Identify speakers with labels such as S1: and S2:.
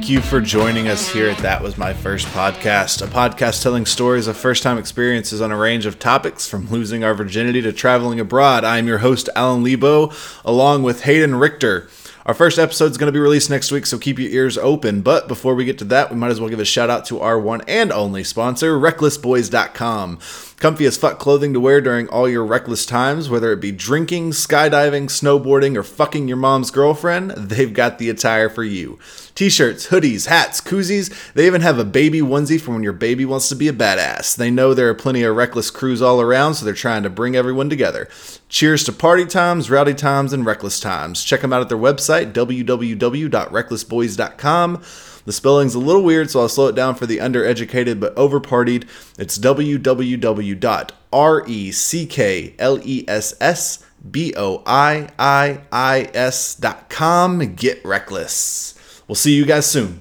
S1: for joining us here at That Was My First Podcast, a podcast telling stories of first time experiences on a range of topics from losing our virginity to traveling abroad. I am your host, Alan Lebo, along with Hayden Richter. Our first episode is going to be released next week, so keep your ears open. But before we get to that, we might as well give a shout out to our one and only sponsor, RecklessBoys.com. Comfy as fuck clothing to wear during all your reckless times, whether it be drinking, skydiving, snowboarding, or fucking your mom's girlfriend, they've got the attire for you. T shirts, hoodies, hats, koozies, they even have a baby onesie for when your baby wants to be a badass. They know there are plenty of reckless crews all around, so they're trying to bring everyone together. Cheers to party times, rowdy times, and reckless times. Check them out at their website, www.recklessboys.com. The spelling's a little weird, so I'll slow it down for the undereducated but overpartied. It's www.recklessboiis.com. Get reckless. We'll see you guys soon.